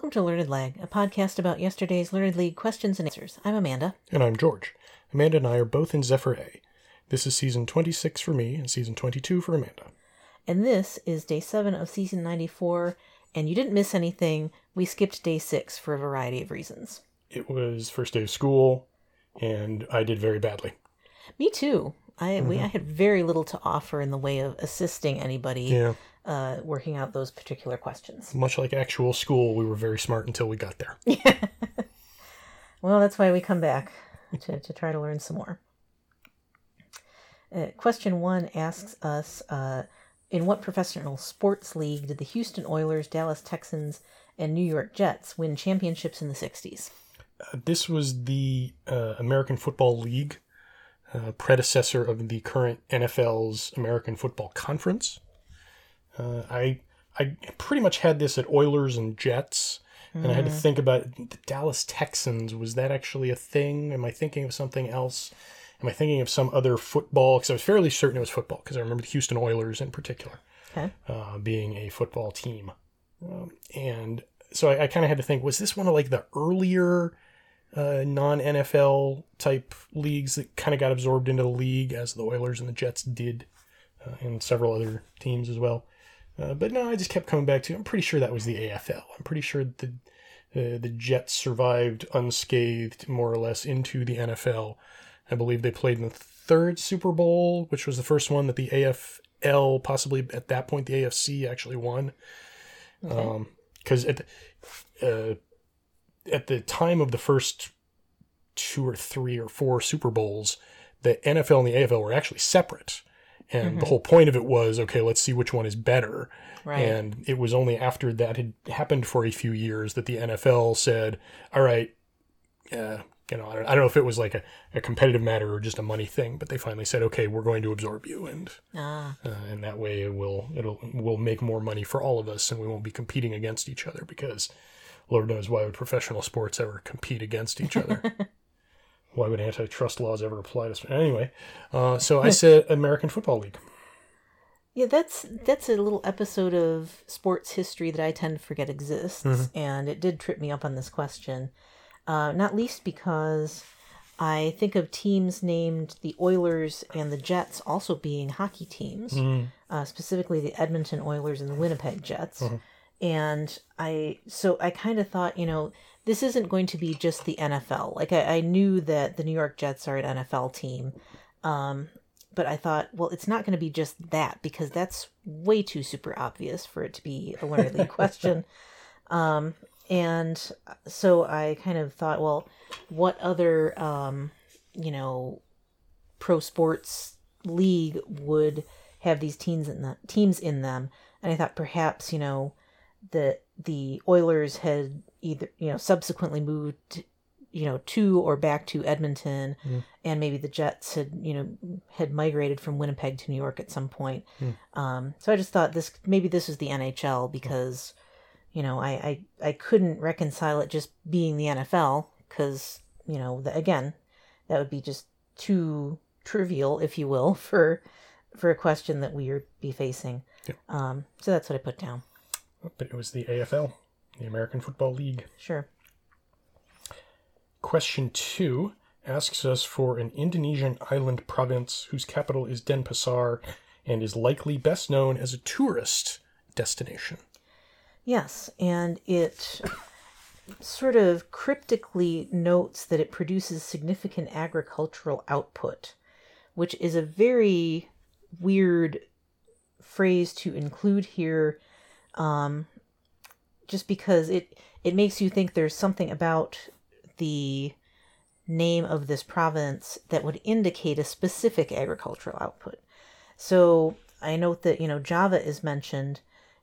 Welcome to Learned Lag, a podcast about yesterday's Learned League questions and answers. I'm Amanda. And I'm George. Amanda and I are both in Zephyr A. This is season 26 for me and season 22 for Amanda. And this is day 7 of season 94, and you didn't miss anything. We skipped day 6 for a variety of reasons. It was first day of school, and I did very badly. Me too. I we mm-hmm. I had very little to offer in the way of assisting anybody Yeah. Uh, working out those particular questions. Much like actual school, we were very smart until we got there. Well, that's why we come back to, to try to learn some more. Uh, question one asks us uh, In what professional sports league did the Houston Oilers, Dallas Texans, and New York Jets win championships in the 60s? Uh, this was the uh, American Football League, uh, predecessor of the current NFL's American Football Conference. Uh, I I pretty much had this at Oilers and Jets, and I had to think about the Dallas Texans. Was that actually a thing? Am I thinking of something else? Am I thinking of some other football? Because I was fairly certain it was football, because I remember the Houston Oilers in particular Okay. uh, being a football team. Um, and so I, I kind of had to think, was this one of like the earlier uh, non NFL type leagues that kind of got absorbed into the league as the Oilers and the Jets did, uh, and several other teams as well? Uh, but no, I just kept coming back to. I'm pretty sure that was the AFL. I'm pretty sure the uh, the Jets survived unscathed, more or less, into the NFL. I believe they played in the third Super Bowl, which was the first one that the AFL, possibly at that point the AFC, actually won. Because at the, uh, at the time of the first two or three or four Super Bowls, the NFL and the AFL were actually separate. And the whole point of it was okay, let's see which one is better. Right. And it was only after that had happened for a few years that the NFL said, all right, uh, you know, I don't, I don't know if it was like a, a competitive matter or just a money thing, but they finally said, okay, we're going to absorb you, and Ah, uh, and that way it will it'll will make more money for all of us, and we won't be competing against each other because Lord knows why would professional sports ever compete against each other. why would antitrust laws ever apply to? sp- Anyway, uh, so I said American Football League. yeah, that's that's a little episode of sports history that I tend to forget exists, and it did trip me up on this question. Uh, not least because I think of teams named the Oilers and the Jets also being hockey teams, uh, specifically the Edmonton Oilers and the Winnipeg Jets. And I, so I kind of thought, you know, this isn't going to be just the NFL. Like I, I knew that the New York Jets are an NFL team, um, but I thought, well, it's not going to be just that because that's way too super obvious for it to be a learned league question. Um, and so I kind of thought, well, what other, um, you know, pro sports league would have these teams in the teams in them? And I thought perhaps, you know, that the Oilers had either, you know, subsequently moved, you know, to or back to Edmonton, and maybe the Jets had, you know, had migrated from Winnipeg to New York at some point. Um, so I just thought this maybe this was the NHL because you know, I, I, I couldn't reconcile it just being the NFL because, you know, the, again, that would be just too trivial, if you will, for for a question that we would be facing. Yep. Um, so that's what I put down. But it was the AFL, the American Football League. Sure. Question two asks us for an Indonesian island province whose capital is Denpasar and is likely best known as a tourist destination. Yes, and it sort of cryptically notes that it produces significant agricultural output, which is a very weird phrase to include here, um, just because it it makes you think there's something about the name of this province that would indicate a specific agricultural output. So I note that you know Java is mentioned,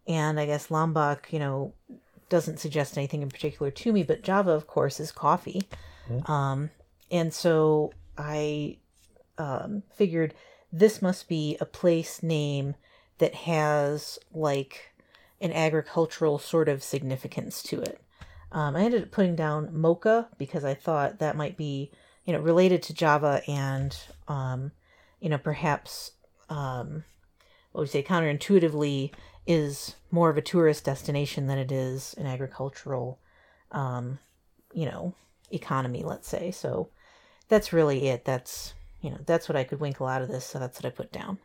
and I guess Lombok, you know, doesn't suggest anything in particular to me, but Java, of course, is coffee. Um, and so I um, figured this must be a place name that has like an agricultural sort of significance to it. Um, I ended up putting down Mocha because I thought that might be, you know, related to Java and, um, you know, perhaps, um, what you say, counterintuitively is more of a tourist destination than it is an agricultural um, you know, economy, let's say. So that's really it. That's you know, that's what I could winkle out of this, so that's what I put down.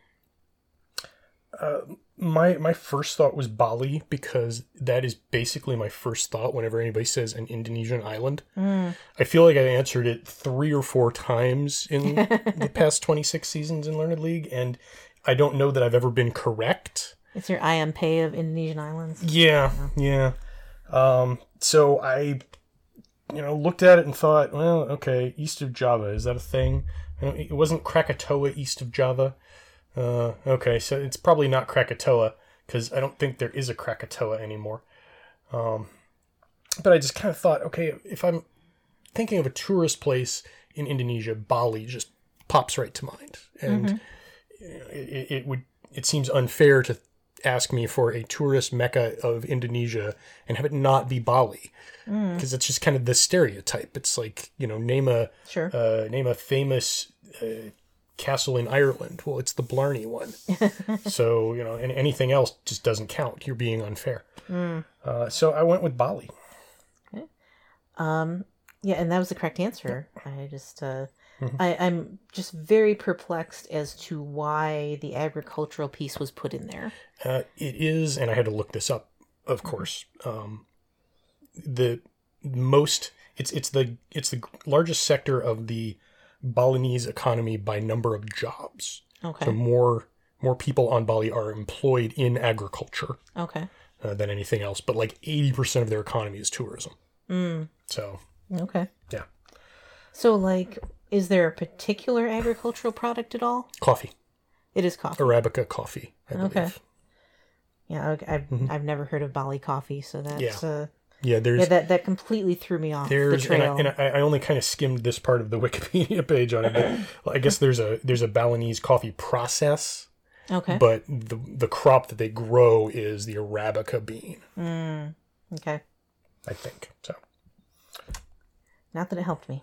My my first thought was Bali because that is basically my first thought whenever anybody says an Indonesian island. I feel like I answered it three or four times in the past 26 seasons in Learned League, and I don't know that I've ever been correct. It's your Pay of Indonesian islands. Yeah, yeah. Um, so I, you know, looked at it and thought, well, okay, east of Java is that a thing? It wasn't Krakatoa east of Java. Uh, okay, so it's probably not Krakatoa because I don't think there is a Krakatoa anymore. Um, but I just kind of thought, okay, if I'm thinking of a tourist place in Indonesia, Bali just pops right to mind, and know, it, it- would. It seems unfair to ask me for a tourist mecca of Indonesia and have it not be Bali, because it's just kind of the stereotype. It's like you know, name a Sure. uh, name a famous uh, castle in Ireland. Well, it's the Blarney one. so you know, and anything else just doesn't count. You're being unfair. Uh, so I went with Bali. Um, yeah, and that was the correct answer. I just, uh, I, I'm just very perplexed as to why the agricultural piece was put in there. Uh, it is, and I had to look this up, of course. Um, the most it's it's the it's the largest sector of the Balinese economy by number of jobs. Okay. So more more people on Bali are employed in agriculture Okay. uh, than anything else, but like eighty percent of their economy is tourism. Mm, So okay. yeah, So, like, is there a particular agricultural product at all? coffee, It is coffee. Arabica coffee. I believe. Okay. Yeah, I've I've never heard of Bali coffee, so that's Mm-hmm. Yeah. uh, Yeah, there's yeah that that completely threw me off the There's and, I, and I, I only kind of skimmed this part of the Wikipedia page on it. But I guess there's a there's a Balinese coffee process, okay. but the the crop that they grow is the arabica bean. Mm, okay. I think so. Not that it helped me.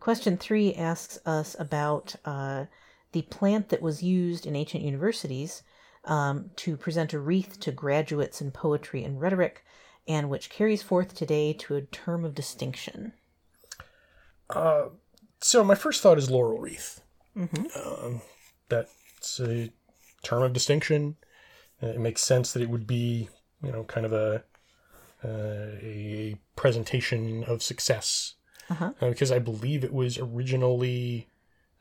Question three asks us about uh, the plant that was used in ancient universities um, to present a wreath to graduates in poetry and rhetoric, and which carries forth today to a term of distinction. So my first thought is laurel wreath. Um, that's a term of distinction. Uh, It makes sense that it would be you know kind of a uh, a presentation of success Uh-huh. uh, because I believe it was originally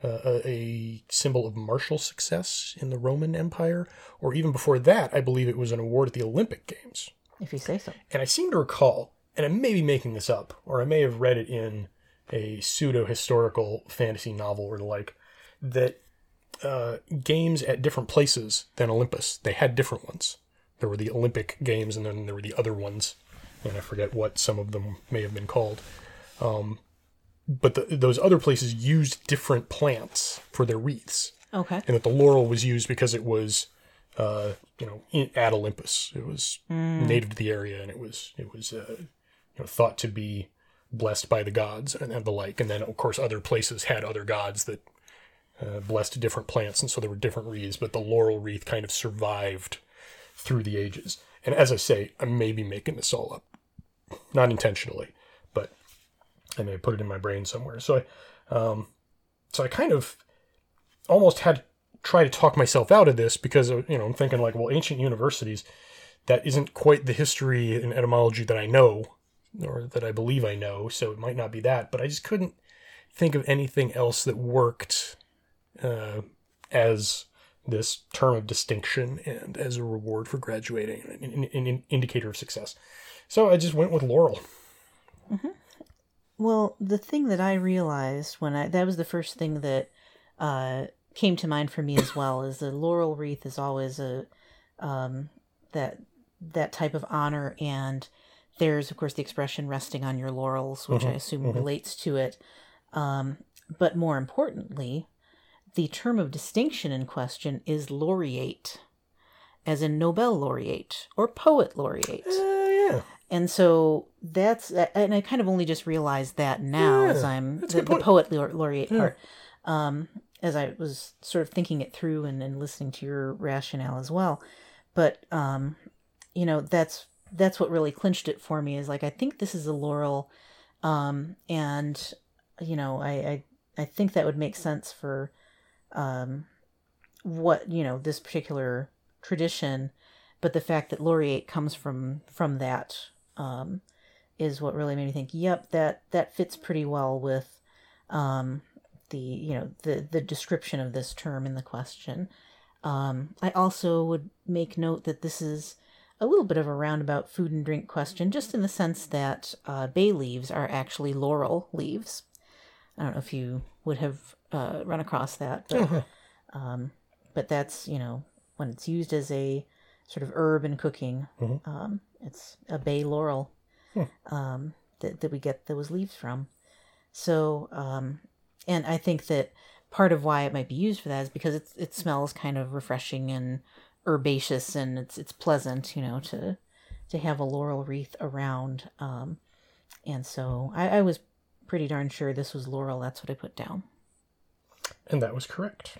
uh, a, a symbol of martial success in the Roman Empire, or even before that, I believe it was an award at the Olympic Games. If you say so. And I seem to recall, and I may be making this up, or I may have read it in a pseudo historical fantasy novel or the like, that uh, games at different places than Olympus, they had different ones. There were the Olympic Games, and then there were the other ones, and I forget what some of them may have been called. Um, but the, those other places used different plants for their wreaths, Okay. and that the laurel was used because it was, uh, you know, in, at Olympus. It was native to the area, and it was it was uh, you know thought to be blessed by the gods and, and the like. And then of course other places had other gods that uh, blessed different plants, and so there were different wreaths. But the laurel wreath kind of survived through the ages. And as I say, I may be making this all up, not intentionally, but I may put it in my brain somewhere. So I, um, so I kind of almost had try to talk myself out of this because uh, you know I'm thinking like, well, ancient universities, that isn't quite the history and etymology that I know or that I believe I know, so it might not be that. But I just couldn't think of anything else that worked uh, as this term of distinction and as a reward for graduating, an, an, an indicator of success. So I just went with laurel. Well, the thing that I realized when I that was the first thing that uh, came to mind for me as well is the laurel wreath is always a um, that that type of honor, and there's of course the expression "resting on your laurels," which I assume relates to it. Um, but more importantly, the term of distinction in question is laureate, as in Nobel laureate or poet laureate. Uh, yeah. And so that's, and I kind of only just realized that now as I'm the, the poet laure- laureate part, um, as I was sort of thinking it through and, and listening to your rationale as well. But, um, you know, that's that's what really clinched it for me is like I think this is a laurel, um, and you know I, I I think that would make sense for um, what you know this particular tradition, but the fact that laureate comes from from that um, is what really made me think. Yep, that that fits pretty well with um, the you know the the description of this term in the question. Um, I also would make note that this is a little bit of a roundabout food and drink question, just in the sense that uh, bay leaves are actually laurel leaves. I don't know if you would have uh, run across that, but Uh-huh. um, but that's you know when it's used as a sort of herb in cooking, Mhm. um, it's a bay laurel Hmm. um, that that we get those leaves from. So, um, and I think that part of why it might be used for that is because it's it smells kind of refreshing and herbaceous, and it's it's pleasant, you know, to to have a laurel wreath around. Um, and so I, I was pretty darn sure this was laurel. That's what I put down. And that was correct.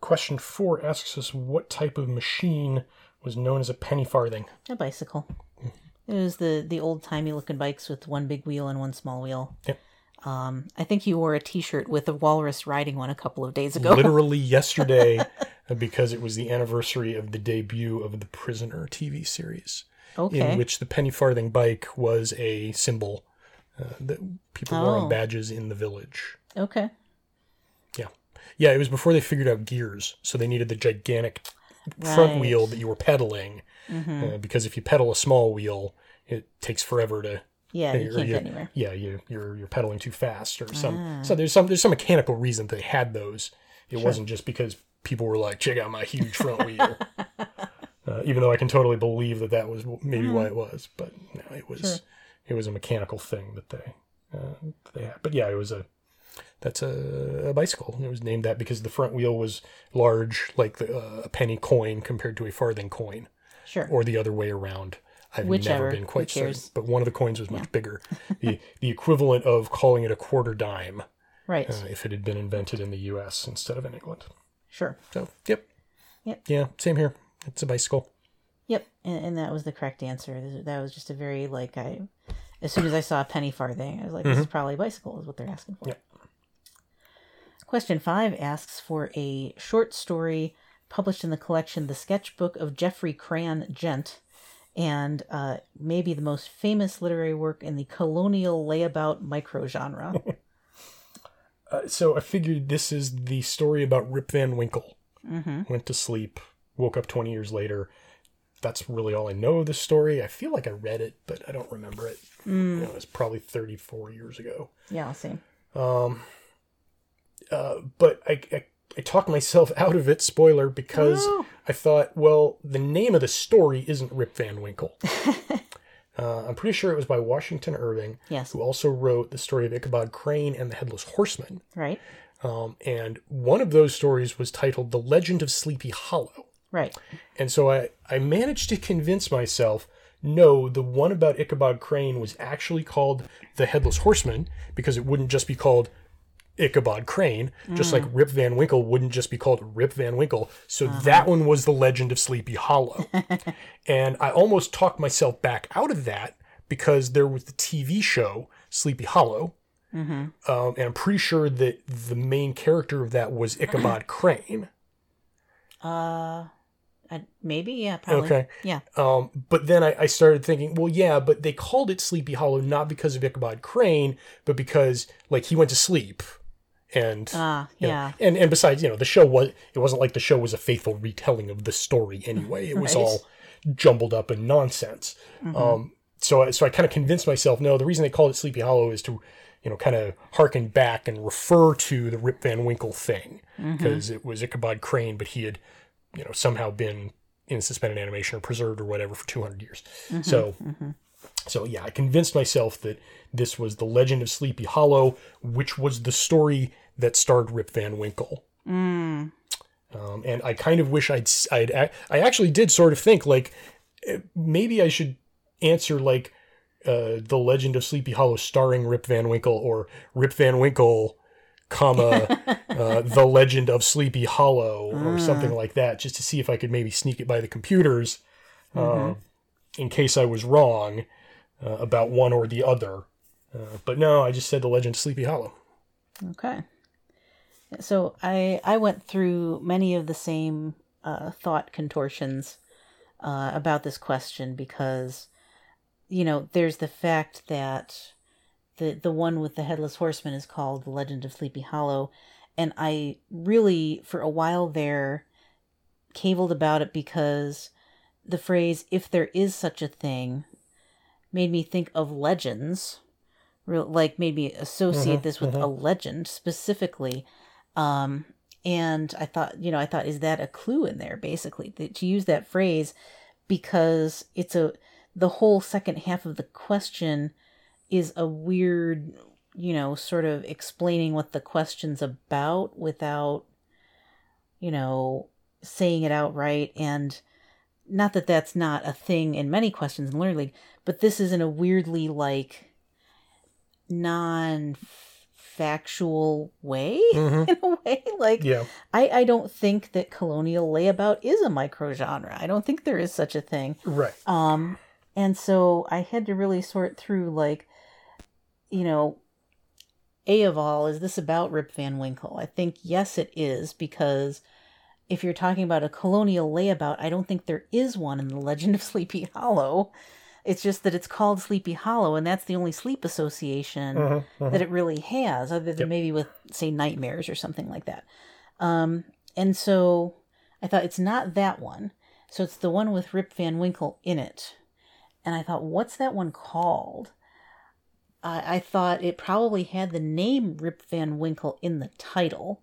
Question four asks us what type of machine was known as a penny farthing. A bicycle. It was the the old timey looking bikes with one big wheel and one small wheel. Yep. Um, I think you wore a T-shirt with a walrus riding one a couple of days ago. Literally yesterday, because it was the anniversary of the debut of the Prisoner TV series, okay. in which the penny farthing bike was a symbol uh, that people wore Oh. on badges in the village. okay. Yeah. Yeah, it was before they figured out gears, so they needed the gigantic front wheel that you were pedaling. Mm-hmm. Uh, because if you pedal a small wheel, it takes forever to Yeah, you can't get anywhere. yeah, you you're you're pedaling too fast or some Ah. so there's some there's some mechanical reason they had those. It wasn't just because people were like, check out my huge front wheel. Uh, even though I can totally believe that that was maybe why it was, but no, it was. Sure. it was a mechanical thing that they uh, they had. But yeah, it was a that's a, a bicycle. It was named that because the front wheel was large, like the, uh, a penny coin compared to a farthing coin, Sure. or the other way around. I've Whichever, never been quite certain, but one of the coins was much bigger. the The equivalent of calling it a quarter dime right. uh, if it had been invented in the U.S. instead of in England. sure. So, yep, Yep. yeah, same here. It's a bicycle. Yep. And, and that was the correct answer. That was just a very like I. As soon as I saw a penny farthing, I was like, "This is probably a bicycle," is what they're asking for. Yep. Question five asks for a short story published in the collection "The Sketchbook of Geoffrey Crayon Gent," and uh, maybe the most famous literary work in the colonial layabout microgenre. Uh, so I figured this is the story about Rip Van Winkle. mm-hmm. Went to sleep, woke up 20 years later. That's really all I know of the story. I feel like I read it, but I don't remember it. Mm. You know, it was probably 34 years ago. Yeah, I'll see. Um, uh, but I, I, I talked myself out of it, spoiler, because Oh. I thought, well, the name of the story isn't Rip Van Winkle. uh, I'm pretty sure it was by Washington Irving, Yes. who also wrote the story of Ichabod Crane and the Headless Horseman. Right. Um, and one of those stories was titled The Legend of Sleepy Hollow. Right. And so I, I managed to convince myself no, the one about Ichabod Crane was actually called The Headless Horseman because it wouldn't just be called Ichabod Crane, just like Rip Van Winkle wouldn't just be called Rip Van Winkle. So that one was The Legend of Sleepy Hollow. and I almost talked myself back out of that because there was the TV show Sleepy Hollow. Um, and I'm pretty sure that the main character of that was Ichabod Crane. Uh, I, maybe. Yeah. Probably. Okay. Yeah. Um, but then I, I started thinking, well, yeah, but they called it Sleepy Hollow not because of Ichabod Crane, but because like he went to sleep, and Ah. you know, yeah. and and besides, you know, the show was it wasn't like the show was a faithful retelling of the story anyway. It was Right. all jumbled up and nonsense. Um, so I, so I kind of convinced myself, no, the reason they called it Sleepy Hollow is to you know kind of harken back and refer to the Rip Van Winkle thing because it was Ichabod Crane, but he had you know somehow been in suspended animation or preserved or whatever for 200 years. So so yeah, I convinced myself that this was the Legend of Sleepy Hollow, which was the story that starred Rip Van Winkle. Mm. Um, and I kind of wish I'd, I'd, I actually did sort of think like eh, maybe I should answer like uh, the Legend of Sleepy Hollow starring Rip Van Winkle or Rip Van Winkle, comma uh, the Legend of Sleepy Hollow or something like that, just to see if I could maybe sneak it by the computers. uh, in case I was wrong uh, about one or the other. Uh, but no, I just said the Legend of Sleepy Hollow. Okay. So I I went through many of the same uh, thought contortions uh, about this question because you know there's the fact that the the one with the headless horseman is called the Legend of Sleepy Hollow, and I really for a while there cabled about it because the phrase "if there is such a thing" made me think of legends. Real like made me associate this with a legend specifically. Um and i thought you know i thought is that a clue in there basically that to use that phrase? Because it's a the whole second half of the question is a weird you know sort of explaining what the question's about without you know saying it outright. And not that that's not a thing in many questions in learning league but this is in a weirdly like non factual way in a way. Like Yeah. I, I don't think that colonial layabout is a micro genre i don't think there is such a thing. Right. um and so i had to really sort through like you know a of all is this about rip van winkle? I think yes it is because if you're talking about a colonial layabout i don't think there is one in the legend of sleepy hollow. It's just that it's called sleepy hollow and that's the only sleep association that it really has other than maybe with say nightmares or something like that. Um and so i thought it's not that one. So it's the one with rip van winkle in it. And i thought what's that one called? I, I thought it probably had the name Rip Van Winkle in the title.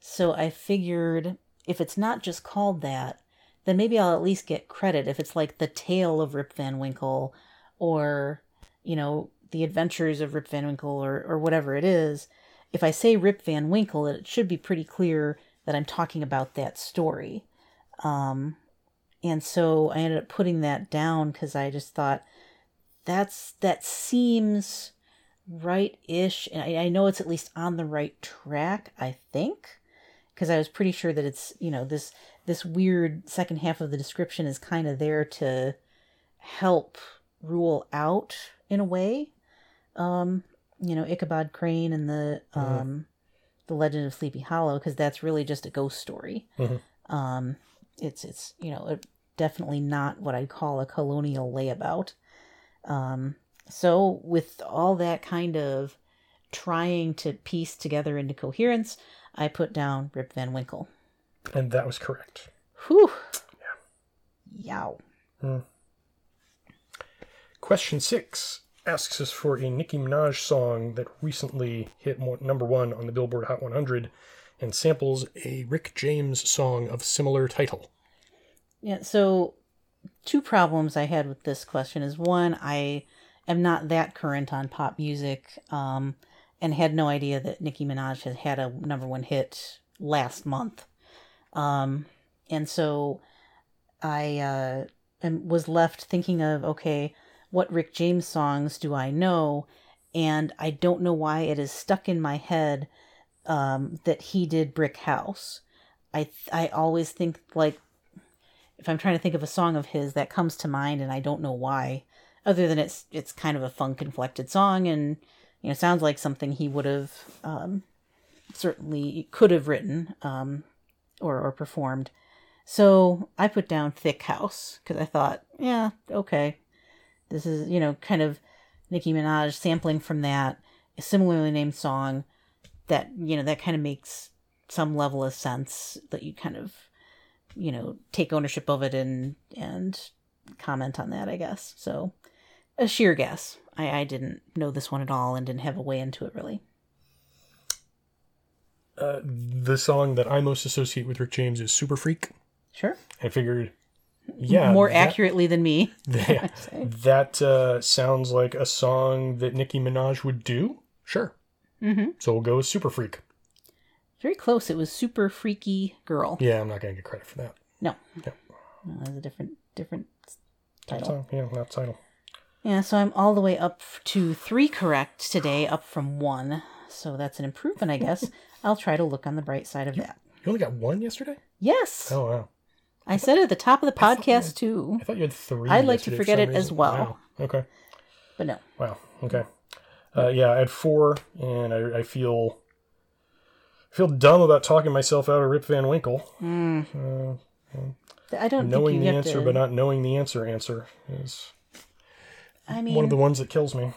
So I figured if it's not just called that, then maybe I'll at least get credit if it's like the tale of Rip Van Winkle or, you know, the adventures of Rip Van Winkle or, or whatever it is. If I say Rip Van Winkle, it should be pretty clear that I'm talking about that story. Um, and so I ended up putting that down because I just thought that's that seems right-ish and I, I know it's at least on the right track i think because i was pretty sure that it's you know this this weird second half of the description is kind of there to help rule out in a way. Um you know ichabod crane and the um the legend of sleepy hollow because that's really just a ghost story. Um it's it's you know it, definitely not what i'd call a colonial layabout. Um, so, with all that kind of trying to piece together into coherence, I put down Rip Van Winkle. And that was correct. Whew. Yeah. Yow. Question six asks us for a Nicki Minaj song that recently hit number one on the Billboard Hot 100 and samples a Rick James song of similar title. Yeah, so two problems I had with this question is one, I am not that current on pop music, um, and had no idea that Nicki Minaj had had a number one hit last month. Um, and so I uh, am, was left thinking of, okay, what Rick James songs do I know? And I don't know why it is stuck in my head um, that he did Brick House. I I always think like if I'm trying to think of a song of his that comes to mind, and I don't know why, other than it's it's kind of a funk inflected song, and you know sounds like something he would have um, certainly could have written um, or or performed. So I put down Thick House because I thought, yeah, okay, this is you know kind of Nicki Minaj sampling from that a similarly named song that you know that kind of makes some level of sense that you kind of you know take ownership of it and and comment on that i guess. So a sheer guess i i didn't know this one at all and didn't have a way into it really Uh, the song that I most associate with Rick James is Super Freak. sure I figured, yeah, more that- accurately than me Yeah, that uh, sounds like a song that Nicki Minaj would do. Sure. mm-hmm. So we'll go with Super Freak. very close it was super freaky girl Yeah, I'm not going to get credit for that. no Yeah. no, that's a different different title song, yeah, that title. Yeah so i'm all the way up to three correct today up from one so that's an improvement i guess i'll try to look on the bright side of that You only got one yesterday? yes Oh wow. I said it at the top of the podcast too, I thought you had three. I'd like to for forget some it as well. Wow. Okay. but no. Wow. Okay. Uh, yeah, I had four, and I, I feel I feel dumb about talking myself out of Rip Van Winkle. Uh, I don't knowing think the have answer, to. but not knowing the answer answer is I mean, one of the ones that kills me.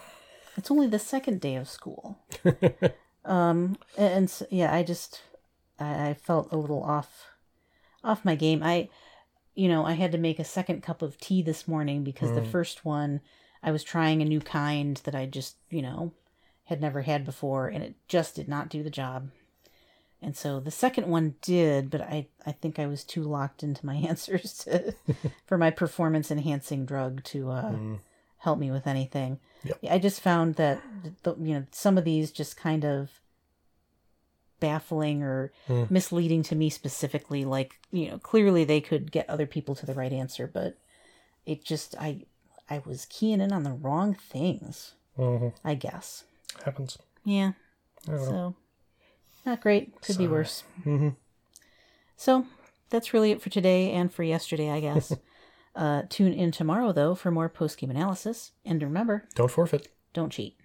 it's only the second day of school. um, and, and s yeah, I just I, I felt a little off off my game. I, you know, I had to make a second cup of tea this morning because the first one I was trying a new kind that I just you know had never had before, and it just did not do the job. And so the second one did, but I, I think I was too locked into my answers to, for my performance enhancing drug to uh, help me with anything. Yep. I just found that the, you know some of these just kind of baffling or misleading to me specifically. Like you know, clearly they could get other people to the right answer, but it just I I was keying in on the wrong things. Mhm. I guess. Happens. Yeah. So not great. Could be Sorry. worse. Mhm. So that's really it for today and for yesterday, I guess. uh, tune in tomorrow though for more post game analysis, and remember, Don't forfeit. don't cheat.